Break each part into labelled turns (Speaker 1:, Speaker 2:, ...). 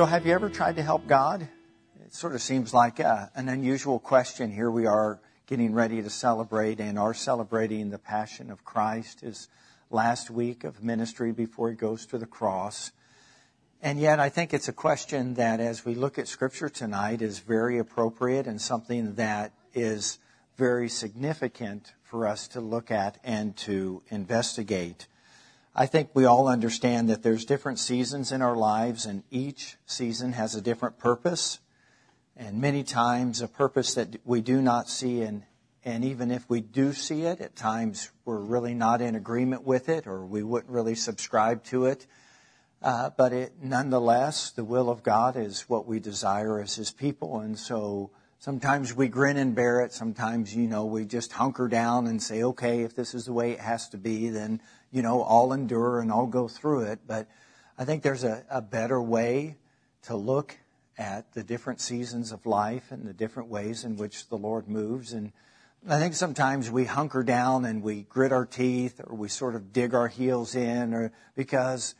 Speaker 1: So, have you ever tried to help God? It sort of seems like uh, an unusual question. Here we are getting ready to celebrate and are celebrating the Passion of Christ, his last week of ministry before he goes to the cross. And yet, I think it's a question that, as we look at Scripture tonight, is very appropriate and something that is very significant for us to look at and to investigate. I think we all understand that there's different seasons in our lives, and each season has a different purpose, and many times a purpose that we do not see. And, and even if we do see it, at times we're really not in agreement with it, or we wouldn't really subscribe to it. Uh, but it, nonetheless, the will of God is what we desire as His people, and so sometimes we grin and bear it. Sometimes, you know, we just hunker down and say, okay, if this is the way it has to be, then you know, I'll endure and I'll go through it. But I think there's a, a better way to look at the different seasons of life and the different ways in which the Lord moves. And I think sometimes we hunker down and we grit our teeth or we sort of dig our heels in or because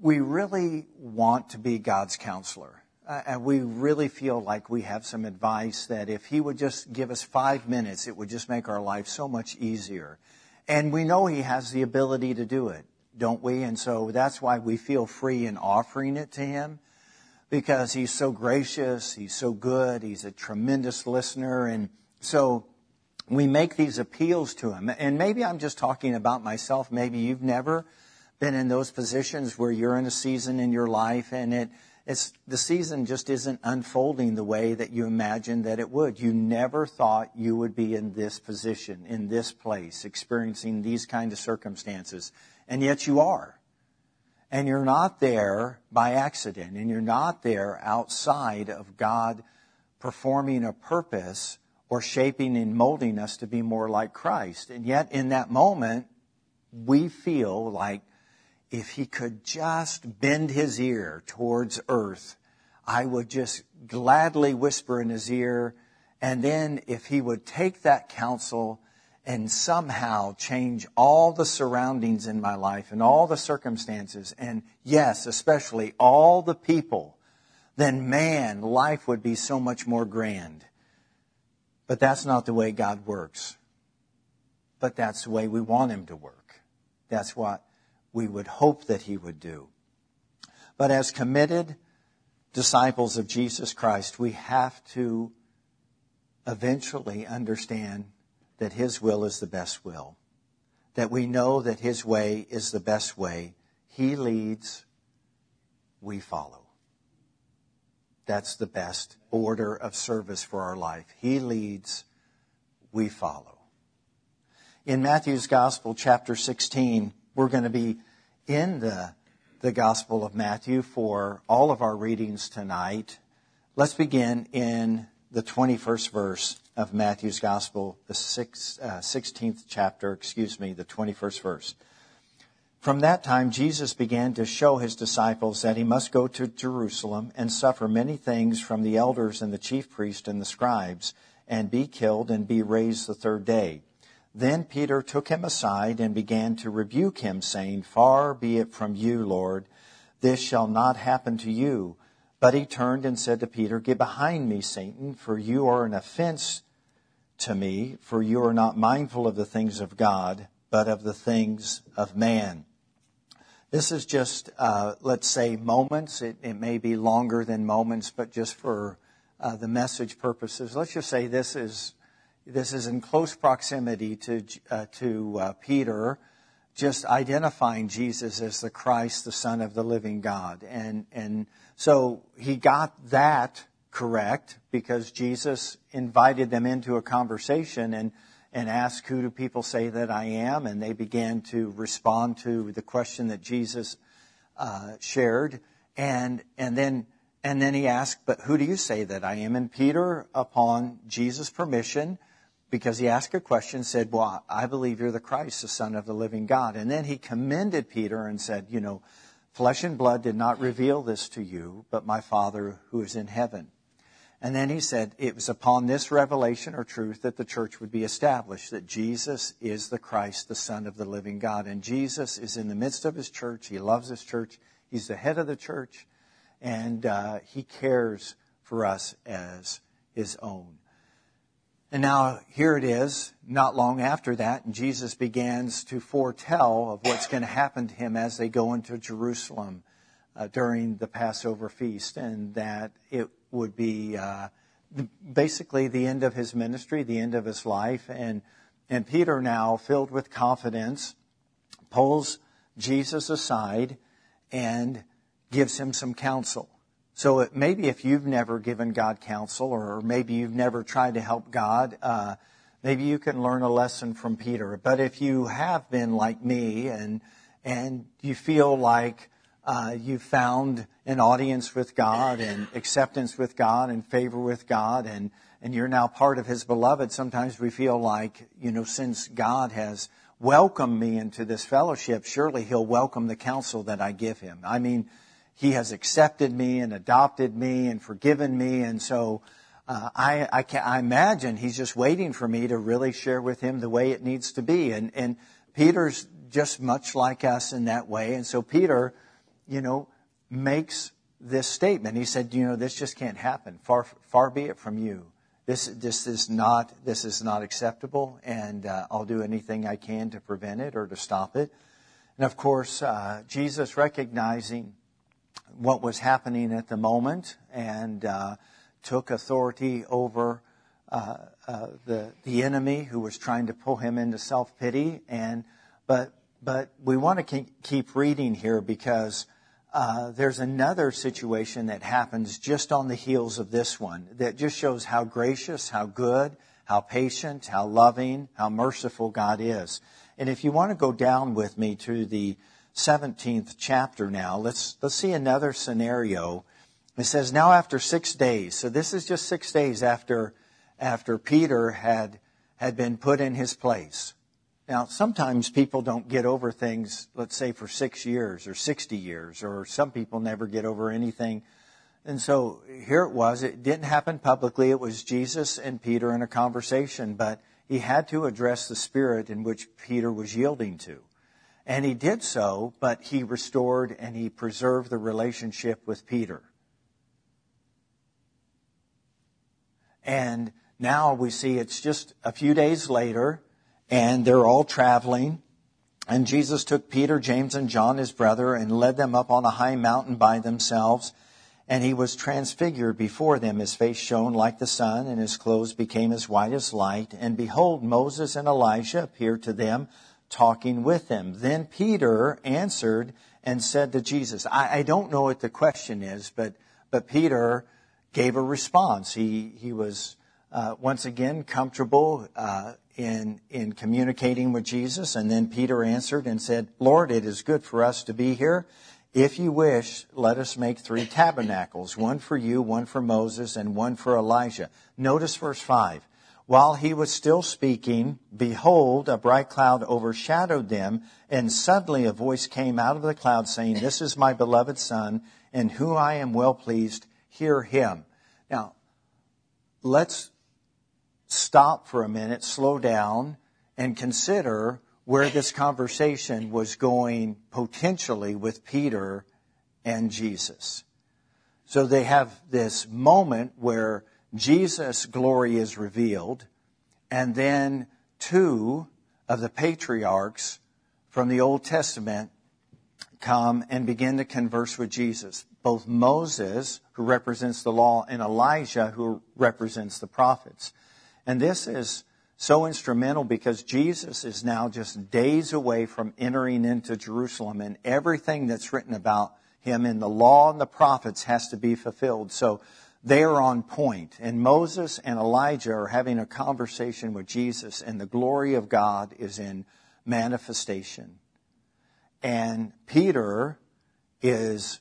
Speaker 1: we really want to be God's counselor. Uh, and we really feel like we have some advice that if He would just give us five minutes, it would just make our life so much easier. And we know He has the ability to do it, don't we? And so that's why we feel free in offering it to Him because He's so gracious, He's so good, He's a tremendous listener. And so we make these appeals to Him. And maybe I'm just talking about myself. Maybe you've never been in those positions where you're in a season in your life and it, it's, the season just isn't unfolding the way that you imagined that it would. You never thought you would be in this position, in this place, experiencing these kind of circumstances. And yet you are. And you're not there by accident. And you're not there outside of God performing a purpose or shaping and molding us to be more like Christ. And yet in that moment, we feel like if he could just bend his ear towards earth, I would just gladly whisper in his ear. And then if he would take that counsel and somehow change all the surroundings in my life and all the circumstances, and yes, especially all the people, then man, life would be so much more grand. But that's not the way God works. But that's the way we want him to work. That's what we would hope that he would do. But as committed disciples of Jesus Christ, we have to eventually understand that his will is the best will. That we know that his way is the best way. He leads, we follow. That's the best order of service for our life. He leads, we follow. In Matthew's Gospel, chapter 16, we're going to be in the, the Gospel of Matthew for all of our readings tonight. Let's begin in the 21st verse of Matthew's Gospel, the sixth, uh, 16th chapter, excuse me, the 21st verse. From that time, Jesus began to show his disciples that he must go to Jerusalem and suffer many things from the elders and the chief priests and the scribes, and be killed and be raised the third day. Then Peter took him aside and began to rebuke him, saying, Far be it from you, Lord, this shall not happen to you. But he turned and said to Peter, Get behind me, Satan, for you are an offense to me, for you are not mindful of the things of God, but of the things of man. This is just, uh, let's say, moments. It, it, may be longer than moments, but just for uh, the message purposes, let's just say this is this is in close proximity to, uh, to uh, Peter, just identifying Jesus as the Christ, the Son of the living God. And, and so he got that correct because Jesus invited them into a conversation and, and asked, Who do people say that I am? And they began to respond to the question that Jesus uh, shared. And, and then and then he asked, But who do you say that I am? And Peter, upon Jesus' permission, because he asked a question, said, Well, I believe you're the Christ, the Son of the living God. And then he commended Peter and said, You know, flesh and blood did not reveal this to you, but my Father who is in heaven. And then he said, It was upon this revelation or truth that the church would be established, that Jesus is the Christ, the Son of the living God. And Jesus is in the midst of his church. He loves his church. He's the head of the church. and uh, He cares for us as His own. And now here it is, not long after that, and Jesus begins to foretell of what's going to happen to him as they go into Jerusalem uh, during the Passover feast, and that it would be uh, basically the end of his ministry, the end of his life, and and Peter now, filled with confidence, pulls Jesus aside and gives him some counsel. So maybe if you've never given God counsel, or maybe you've never tried to help God, uh, maybe you can learn a lesson from Peter. But if you have been like me and and you feel like uh, you've found an audience with God and acceptance with God and favor with God, and and you're now part of His beloved, sometimes we feel like you know since God has welcomed me into this fellowship, surely He'll welcome the counsel that I give Him. I mean he has accepted me and adopted me and forgiven me. And so uh, I, I, can, I imagine he's just waiting for me to really share with him the way it needs to be. And, and Peter's just much like us in that way. And so Peter, you know, makes this statement. He said, you know, this just can't happen. Far, far be it from you. This, this is not, this is not acceptable, and uh, I'll do anything I can to prevent it or to stop it. And of course, uh, Jesus recognizing what was happening at the moment and uh, took authority over uh, uh, the the enemy who was trying to pull him into self pity. And but but we want to keep reading here because uh, there's another situation that happens just on the heels of this one that just shows how gracious, how good, how patient, how loving, how merciful God is. And if you want to go down with me to the 17th chapter now. Let's, let's see another scenario. It says, now after six days, so this is just six days after, after Peter had, had been put in his place. Now, sometimes people don't get over things, let's say for six years or 60 years, or some people never get over anything. And so here it was. It didn't happen publicly. It was Jesus and Peter in a conversation, but he had to address the spirit in which Peter was yielding to. And he did so, but he restored and he preserved the relationship with Peter. And now we see it's just a few days later, and they're all traveling. And Jesus took Peter, James, and John, his brother, and led them up on a high mountain by themselves. And he was transfigured before them. His face shone like the sun, and his clothes became as white as light. And behold, Moses and Elijah appeared to them talking with them. Then Peter answered and said to Jesus, I, I don't know what the question is, but, but Peter gave a response. He, he was uh, once again comfortable uh, in, in communicating with Jesus. And then Peter answered and said, Lord, it is good for us to be here. If you wish, let us make three tabernacles, one for you, one for Moses, and one for Elijah. Notice verse 5. While he was still speaking, behold, a bright cloud overshadowed them, and suddenly a voice came out of the cloud saying, This is my beloved Son, in whom I am well pleased. Hear him. Now, let's stop for a minute, slow down, and consider where this conversation was going potentially with Peter and Jesus. So they have this moment where Jesus' glory is revealed, and then two of the patriarchs from the Old Testament come and begin to converse with Jesus. Both Moses, who represents the law, and Elijah, who represents the prophets. And this is so instrumental because Jesus is now just days away from entering into Jerusalem, and everything that's written about him in the law and the prophets has to be fulfilled. So they are on point. And Moses and Elijah are having a conversation with Jesus, and the glory of God is in manifestation. And Peter is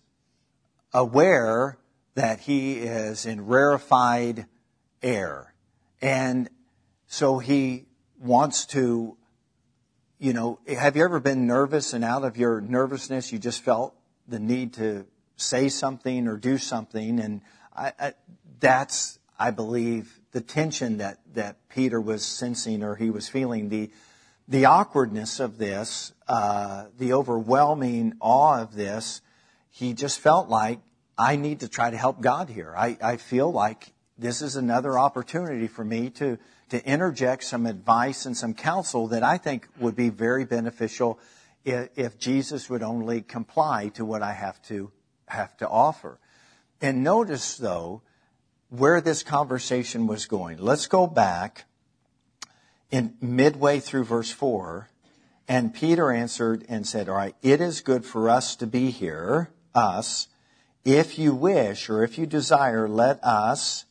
Speaker 1: aware that he is in rarefied air. And so he wants to, you know, have you ever been nervous and out of your nervousness you just felt the need to say something or do something and I, I, that's, I believe, the tension that, that Peter was sensing or he was feeling, the, the awkwardness of this, uh, the overwhelming awe of this. He just felt like I need to try to help God here. I, I feel like this is another opportunity for me to, to interject some advice and some counsel that I think would be very beneficial if, if Jesus would only comply to what I have to, have to offer. And notice though, where this conversation was going. Let's go back in midway through verse 4. And Peter answered and said, All right, it is good for us to be here, us. If you wish or if you desire, let us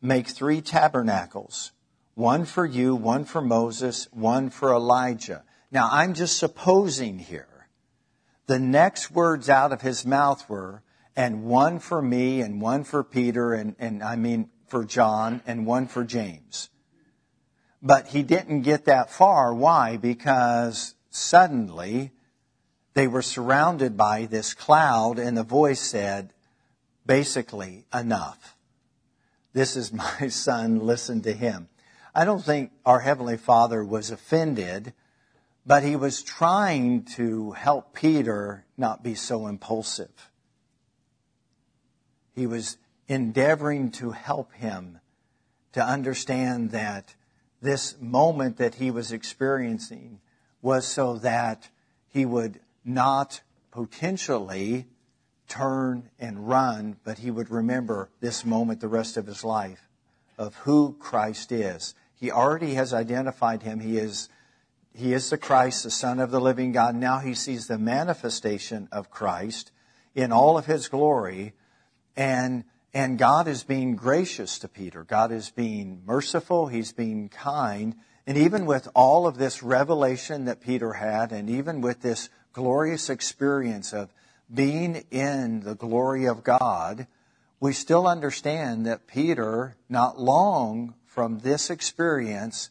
Speaker 1: make three tabernacles one for you, one for Moses, one for Elijah. Now, I'm just supposing here. The next words out of his mouth were, and one for me, and one for Peter, and, and I mean for John, and one for James. But he didn't get that far. Why? Because suddenly they were surrounded by this cloud, and the voice said, basically, enough. This is my son, listen to him. I don't think our Heavenly Father was offended, but he was trying to help Peter not be so impulsive. He was endeavoring to help him to understand that this moment that he was experiencing was so that he would not potentially turn and run, but he would remember this moment the rest of his life of who Christ is. He already has identified him. He is, he is the Christ, the Son of the living God. Now he sees the manifestation of Christ in all of his glory. And, and God is being gracious to Peter. God is being merciful. He's being kind. And even with all of this revelation that Peter had, and even with this glorious experience of being in the glory of God, we still understand that Peter, not long from this experience,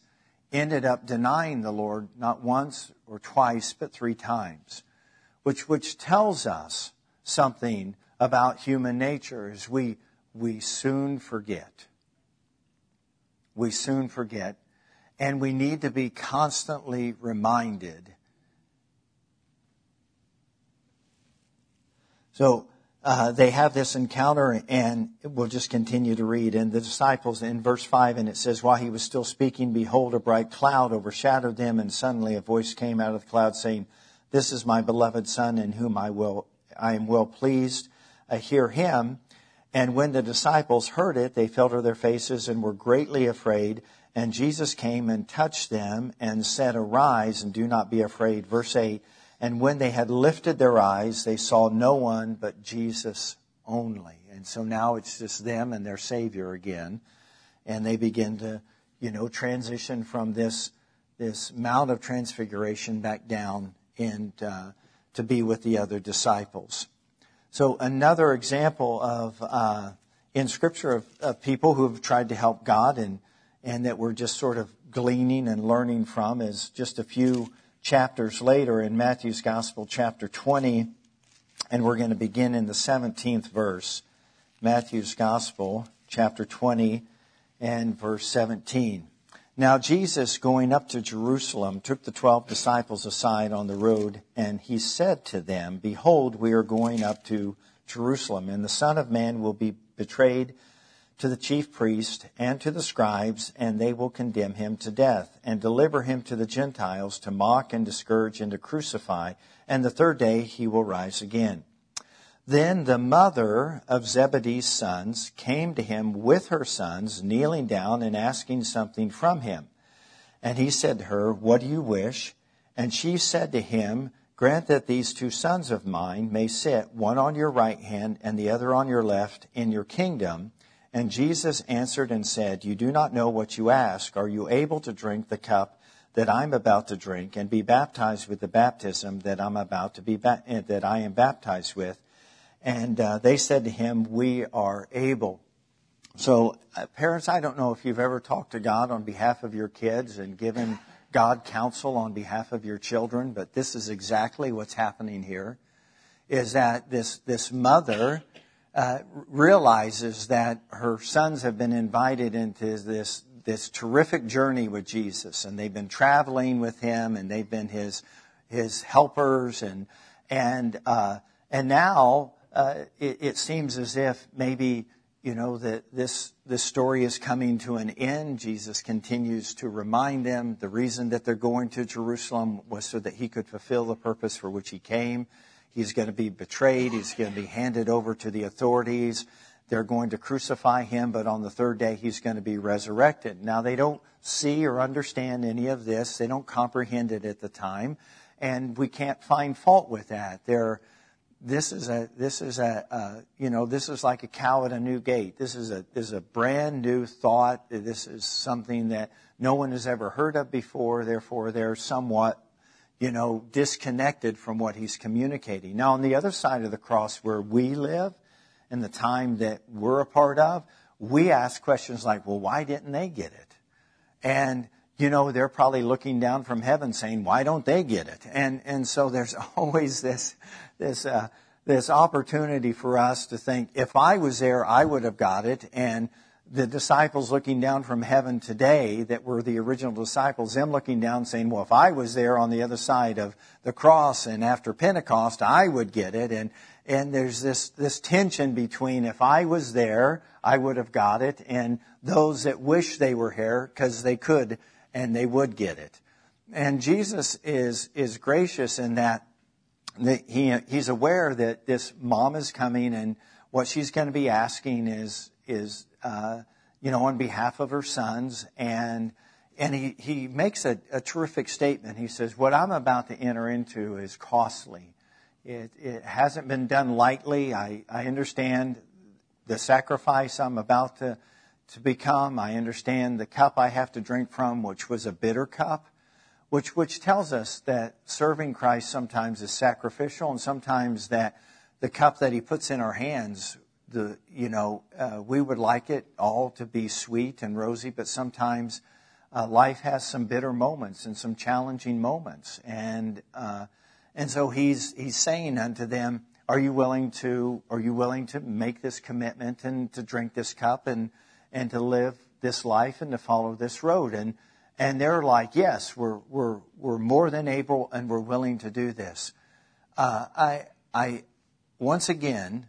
Speaker 1: ended up denying the Lord not once or twice, but three times, which, which tells us something about human nature is we, we soon forget. We soon forget and we need to be constantly reminded. So uh, they have this encounter, and we'll just continue to read. And the disciples in verse 5, and it says, While he was still speaking, behold, a bright cloud overshadowed them, and suddenly a voice came out of the cloud saying, This is my beloved Son, in whom I, will, I am well pleased. I hear him. And when the disciples heard it, they fell to their faces and were greatly afraid. And Jesus came and touched them and said, Arise and do not be afraid. Verse 8 And when they had lifted their eyes, they saw no one but Jesus only. And so now it's just them and their Savior again. And they begin to, you know, transition from this, this Mount of Transfiguration back down and uh, to be with the other disciples. So another example of uh, in Scripture of, of people who have tried to help God and and that we're just sort of gleaning and learning from is just a few chapters later in Matthew's Gospel, chapter 20, and we're going to begin in the 17th verse. Matthew's Gospel, chapter 20, and verse 17. Now Jesus, going up to Jerusalem, took the twelve disciples aside on the road, and he said to them, Behold, we are going up to Jerusalem, and the Son of Man will be betrayed to the chief priest and to the scribes, and they will condemn him to death, and deliver him to the Gentiles to mock and discourage and to crucify, and the third day he will rise again. Then the mother of Zebedee's sons came to him with her sons, kneeling down and asking something from him. And he said to her, What do you wish? And she said to him, Grant that these two sons of mine may sit, one on your right hand and the other on your left, in your kingdom. And Jesus answered and said, You do not know what you ask. Are you able to drink the cup that I'm about to drink and be baptized with the baptism that I'm about to be eh, that I am baptized with? And uh, they said to him, We are able. So, uh, parents, I don't know if you've ever talked to God on behalf of your kids and given God counsel on behalf of your children, but this is exactly what's happening here. Is that this this mother uh, realizes that her sons have been invited into this this terrific journey with Jesus, and they've been traveling with him, and they've been his his helpers, and and uh, and now uh, it, it seems as if maybe you know that this this story is coming to an end. Jesus continues to remind them the reason that they're going to Jerusalem was so that he could fulfill the purpose for which he came. He's going to be betrayed. He's going to be handed over to the authorities. They're going to crucify him, but on the third day he's going to be resurrected. Now they don't see or understand any of this. They don't comprehend it at the time, and we can't find fault with that. They're this is a this is a uh, you know this is like a cow at a new gate. This is a this is a brand new thought. This is something that no one has ever heard of before. Therefore, they're somewhat you know disconnected from what he's communicating. Now, on the other side of the cross, where we live, in the time that we're a part of, we ask questions like, "Well, why didn't they get it?" And you know, they're probably looking down from heaven saying, why don't they get it? And, and so there's always this, this, uh, this opportunity for us to think, if I was there, I would have got it. And the disciples looking down from heaven today that were the original disciples, them looking down saying, well, if I was there on the other side of the cross and after Pentecost, I would get it. And, and there's this, this tension between if I was there, I would have got it, and those that wish they were here because they could and they would get it. And Jesus is, is gracious in that, he, he's aware that this mom is coming and what she's going to be asking is, is, uh, you know, on behalf of her sons. And, and he, he makes a, a terrific statement. He says, what I'm about to enter into is costly. It, it hasn't been done lightly. I, I understand the sacrifice I'm about to, to become. I understand the cup I have to drink from, which was a bitter cup, which, which tells us that serving Christ sometimes is sacrificial and sometimes that the cup that he puts in our hands, the, you know, uh, we would like it all to be sweet and rosy, but sometimes uh, life has some bitter moments and some challenging moments. And, uh, and so he's, he's saying unto them, are you willing to, are you willing to make this commitment and to drink this cup and, and to live this life and to follow this road. And, and they're like, yes, we're, we're, we're more than able and we're willing to do this. Uh, I, I, once again,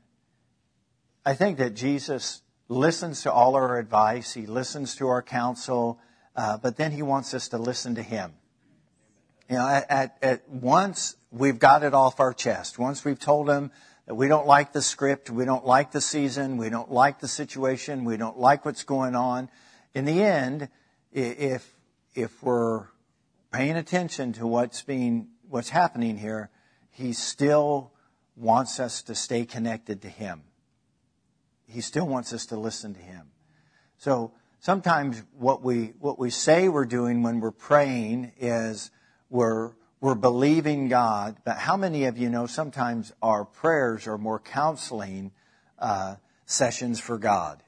Speaker 1: I think that Jesus listens to all our advice. He listens to our counsel, uh, but then he wants us to listen to him. You know, at, at, at once we've got it off our chest. Once we've told him that we don't like the script, we don't like the season, we don't like the situation, we don't like what's going on. In the end, if if we're paying attention to what's being what's happening here, he still wants us to stay connected to him. He still wants us to listen to him. So sometimes what we what we say we're doing when we're praying is we're we're believing God, but how many of you know sometimes our prayers are more counseling uh, sessions for God?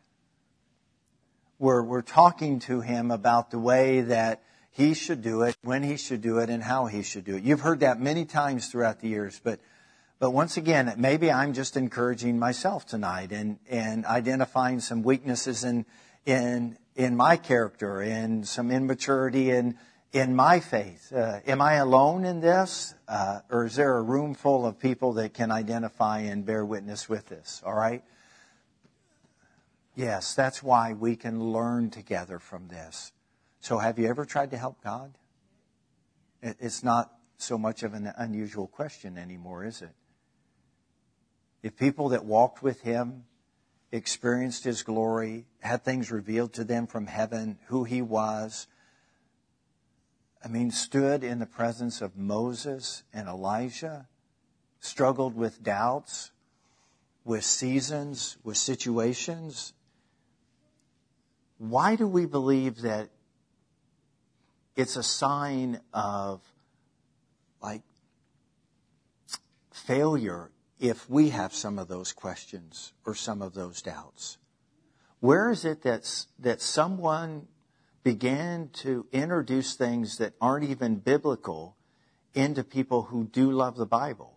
Speaker 1: Where we're talking to Him about the way that He should do it, when He should do it, and how He should do it. You've heard that many times throughout the years, but but once again, maybe I'm just encouraging myself tonight and, and identifying some weaknesses in in in my character and some immaturity in in my faith. Uh, am I alone in this? Uh, or is there a room full of people that can identify and bear witness with this? All right? Yes, that's why we can learn together from this. So, have you ever tried to help God? It's not so much of an unusual question anymore, is it? If people that walked with Him experienced His glory, had things revealed to them from heaven, who He was, I mean, stood in the presence of Moses and Elijah, struggled with doubts, with seasons, with situations. Why do we believe that it's a sign of like failure if we have some of those questions or some of those doubts? Where is it that's, that someone began to introduce things that aren't even biblical into people who do love the Bible?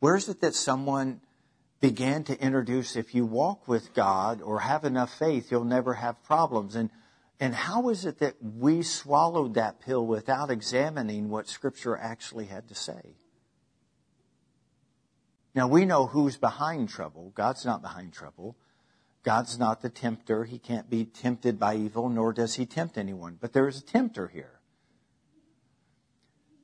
Speaker 1: Where is it that someone began to introduce if you walk with God or have enough faith, you'll never have problems? And, and how is it that we swallowed that pill without examining what Scripture actually had to say? Now we know who's behind trouble. God's not behind trouble. God's not the tempter. He can't be tempted by evil, nor does he tempt anyone. But there is a tempter here.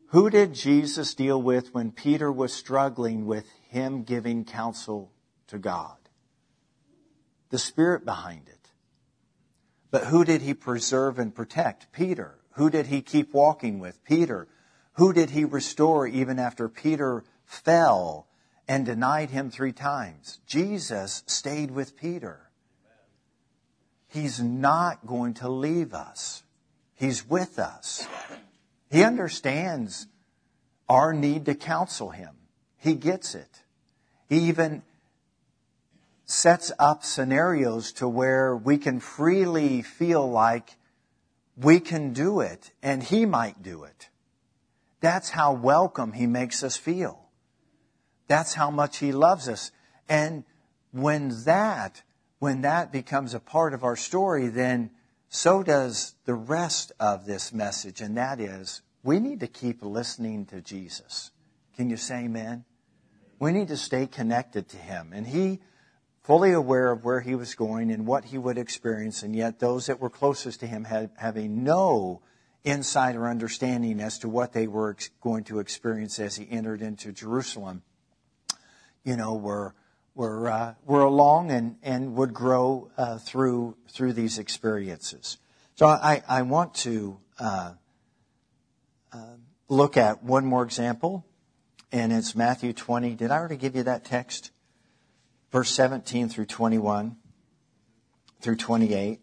Speaker 1: Who did Jesus deal with when Peter was struggling with him giving counsel to God? The spirit behind it. But who did he preserve and protect? Peter. Who did he keep walking with? Peter. Who did he restore even after Peter fell and denied him three times? Jesus stayed with Peter. He's not going to leave us. He's with us. He understands our need to counsel him. He gets it. He even sets up scenarios to where we can freely feel like we can do it and he might do it. That's how welcome he makes us feel. That's how much he loves us. And when that, when that becomes a part of our story, then so does the rest of this message. And that is, we need to keep listening to Jesus. Can you say amen? We need to stay connected to him. And he, fully aware of where he was going and what he would experience, and yet those that were closest to him had, having no insight or understanding as to what they were ex- going to experience as he entered into Jerusalem, you know, were were uh, were along and and would grow uh, through through these experiences. So I I want to uh, uh look at one more example, and it's Matthew twenty. Did I already give you that text? verse 17 through 21 through 28.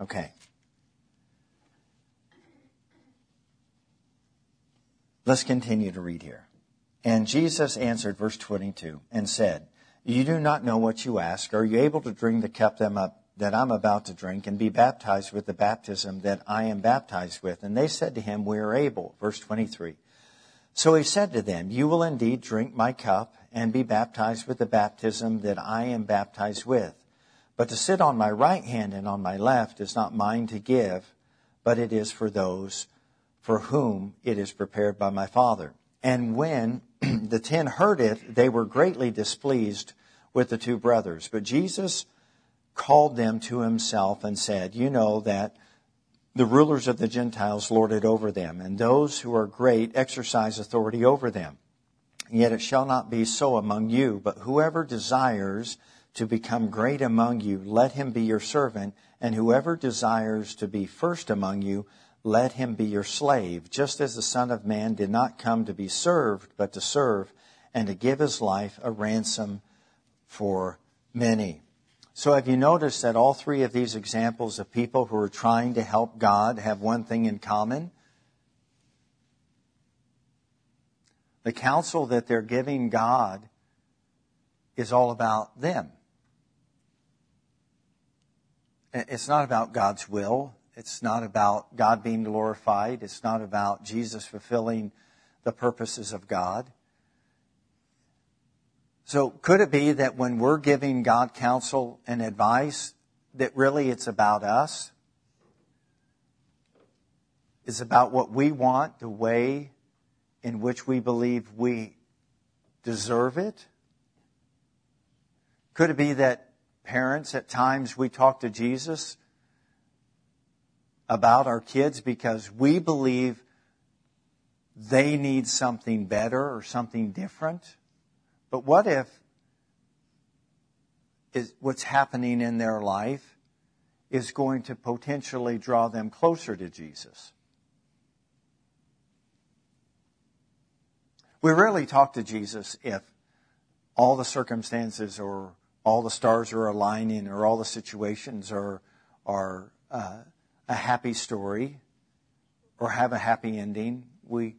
Speaker 1: Okay. Let's continue to read here. And Jesus answered, verse 22, and said, You do not know what you ask. Are you able to drink the cup that I'm about to drink and be baptized with the baptism that I am baptized with? And they said to him, We are able. Verse 23. So he said to them, You will indeed drink my cup and be baptized with the baptism that I am baptized with. But to sit on my right hand and on my left is not mine to give, but it is for those for whom it is prepared by my Father. And when the ten heard it, they were greatly displeased with the two brothers. But Jesus called them to himself and said, You know that the rulers of the Gentiles lord it over them, and those who are great exercise authority over them. Yet it shall not be so among you, but whoever desires to become great among you, let him be your servant, and whoever desires to be first among you, let him be your slave, just as the Son of Man did not come to be served, but to serve, and to give his life a ransom for many. So have you noticed that all three of these examples of people who are trying to help God have one thing in common? The counsel that they're giving God is all about them. It's not about God's will. It's not about God being glorified. It's not about Jesus fulfilling the purposes of God. So could it be that when we're giving God counsel and advice, that really it's about us? It's about what we want, the way in which we believe we deserve it? Could it be that parents, at times we talk to Jesus about our kids because we believe they need something better or something different? But what if is what's happening in their life is going to potentially draw them closer to Jesus? We rarely talk to Jesus if all the circumstances or all the stars are aligning or all the situations are, are uh, a happy story or have a happy ending. We,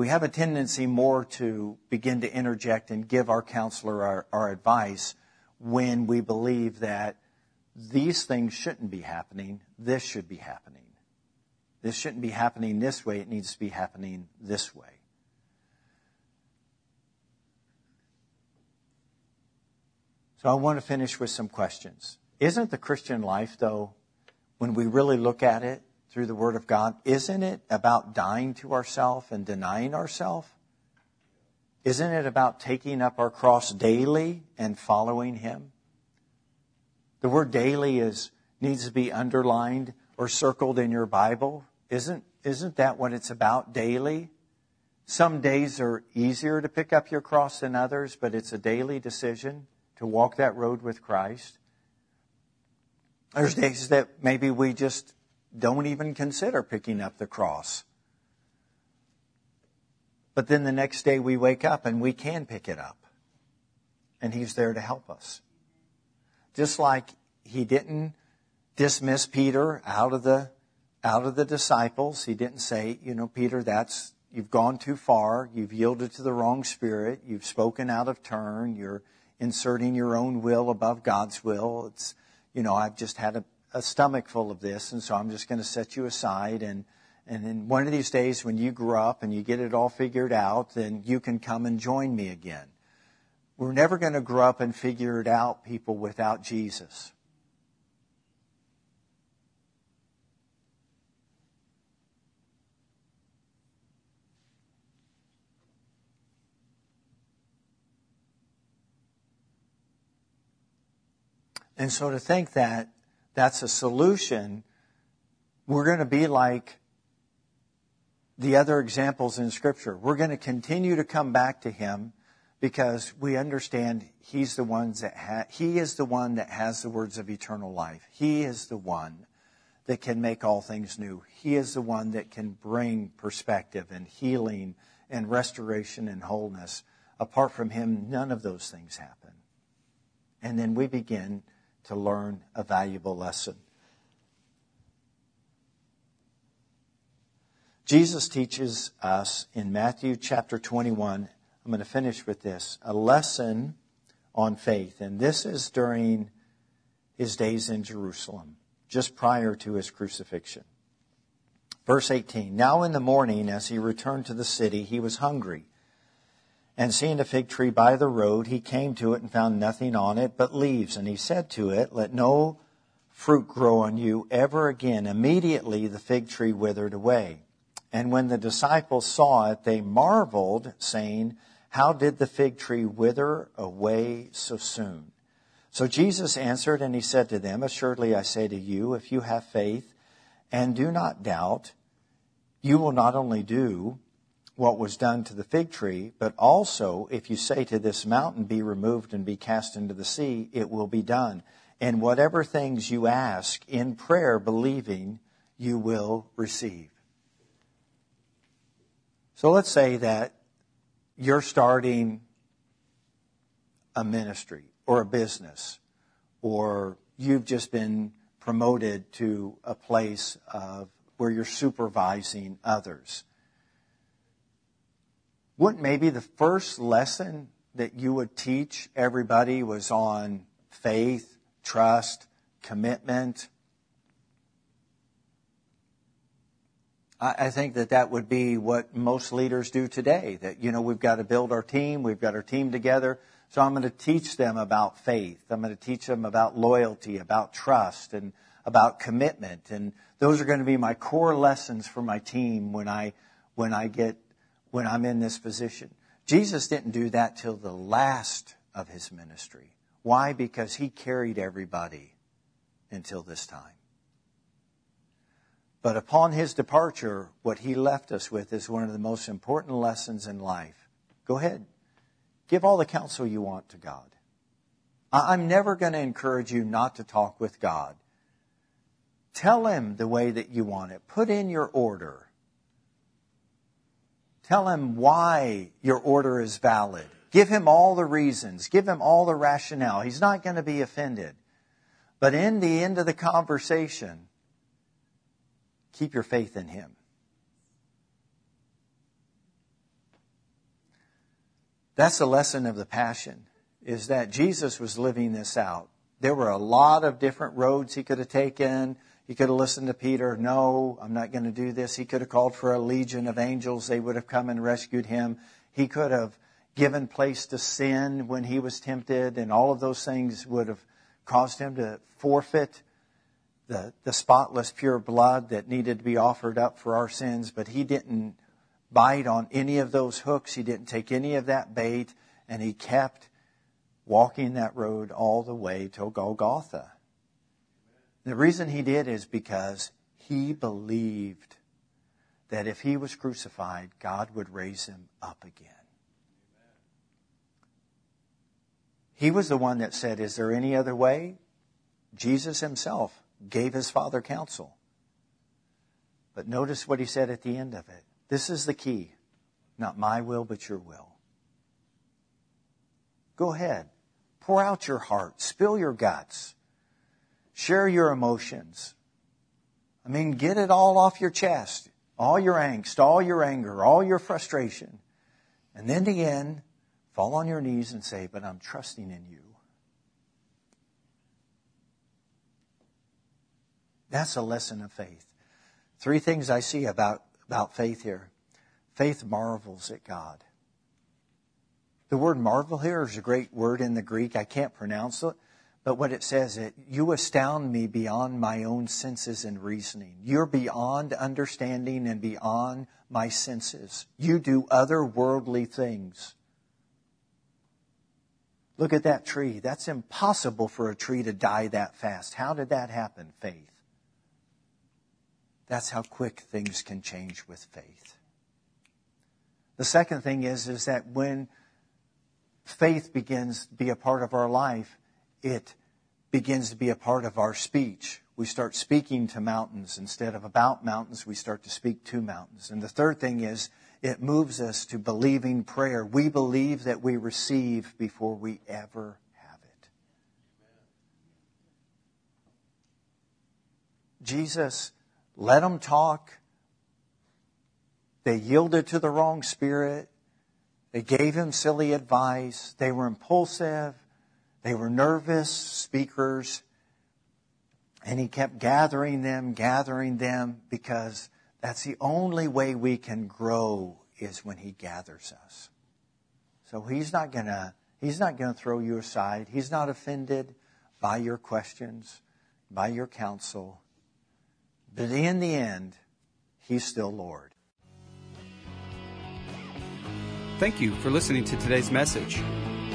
Speaker 1: we have a tendency more to begin to interject and give our counselor our, our advice when we believe that these things shouldn't be happening, this should be happening. This shouldn't be happening this way, it needs to be happening this way. So I want to finish with some questions. Isn't the Christian life, though, when we really look at it through the Word of God, isn't it about dying to ourselves and denying ourselves? Isn't it about taking up our cross daily and following Him? The word daily is, needs to be underlined or circled in your Bible. Isn't, isn't that what it's about daily? Some days are easier to pick up your cross than others, but it's a daily decision to walk that road with Christ. There's days that maybe we just don't even consider picking up the cross. But then the next day we wake up and we can pick it up. And He's there to help us. Just like He didn't dismiss Peter out of the, out of the disciples. He didn't say, you know, Peter, that's, you've gone too far. You've yielded to the wrong spirit. You've spoken out of turn. You're inserting your own will above God's will. It's, you know, I've just had a, a stomach full of this, and so I'm just going to set you aside. And, and then one of these days when you grow up and you get it all figured out, then you can come and join me again. We're never going to grow up and figure it out, people, without Jesus. And so to think that that's a solution, we're going to be like the other examples in Scripture. We're going to continue to come back to Him because we understand He's the one that ha- He is the one that has the words of eternal life. He is the one that can make all things new. He is the one that can bring perspective and healing and restoration and wholeness. Apart from Him, none of those things happen. And then we begin to learn a valuable lesson. Jesus teaches us in Matthew chapter 21, I'm going to finish with this, a lesson on faith. And this is during his days in Jerusalem, just prior to his crucifixion. Verse 18 Now in the morning, as he returned to the city, he was hungry. And seeing a fig tree by the road, he came to it and found nothing on it but leaves. And he said to it, Let no fruit grow on you ever again. Immediately the fig tree withered away. And when the disciples saw it, they marveled, saying, How did the fig tree wither away so soon? So Jesus answered and he said to them, Assuredly I say to you, if you have faith and do not doubt, you will not only do what was done to the fig tree, but also if you say to this mountain, be removed and be cast into the sea, it will be done. And whatever things you ask in prayer, believing, you will receive. So let's say that you're starting a ministry or a business, or you've just been promoted to a place of where you're supervising others wouldn't maybe the first lesson that you would teach everybody was on faith, trust, commitment? I think that that would be what most leaders do today. That, you know, we've got to build our team, we've got our team together. So I'm going to teach them about faith. I'm going to teach them about loyalty, about trust, and about commitment. And those are going to be my core lessons for my team when I, when I get when I'm in this position. Jesus didn't do that till the last of his ministry. Why? Because he carried everybody until this time. But upon his departure, what he left us with is one of the most important lessons in life. Go ahead. Give all the counsel you want to God. I'm never going to encourage you not to talk with God. Tell him the way that you want it. Put in your order. Tell him why your order is valid. Give him all the reasons. Give him all the rationale. He's not going to be offended. But in the end of the conversation, keep your faith in him. That's the lesson of the passion, is that Jesus was living this out. There were a lot of different roads he could have taken. He could have listened to Peter. No, I'm not going to do this. He could have called for a legion of angels. They would have come and rescued him. He could have given place to sin when he was tempted, and all of those things would have caused him to forfeit the, the spotless, pure blood that needed to be offered up for our sins. But he didn't bite on any of those hooks. He didn't take any of that bait, and he kept walking that road all the way to Golgotha. The reason he did is because he believed that if he was crucified, God would raise him up again. He was the one that said, Is there any other way? Jesus himself gave his Father counsel. But notice what he said at the end of it. This is the key. Not my will, but your will. Go ahead. Pour out your heart. Spill your guts. Share your emotions. I mean, get it all off your chest. All your angst, all your anger, all your frustration. And then the end, fall on your knees and say, But I'm trusting in you. That's a lesson of faith. Three things I see about, about faith here. Faith marvels at God. The word marvel here is a great word in the Greek. I can't pronounce it, but what it says is, you astound me beyond my own senses and reasoning. You're beyond understanding and beyond my senses. You do otherworldly things. Look at that tree. That's impossible for a tree to die that fast. How did that happen? Faith. That's how quick things can change with faith. The second thing is, is that when faith begins to be a part of our life, it begins to be a part of our speech. We start speaking to mountains. Instead of about mountains, we start to speak to mountains. And the third thing is, it moves us to believing prayer. We believe that we receive before we ever have it. Jesus let them talk. They yielded to the wrong spirit. They gave him silly advice. They were impulsive. They were nervous speakers. And he kept gathering them, gathering them, because that's the only way we can grow is when he gathers us. So he's not gonna, he's not gonna throw you aside. He's not offended by your questions, by your counsel. But in the end, he's still Lord.
Speaker 2: Thank you for listening to today's message.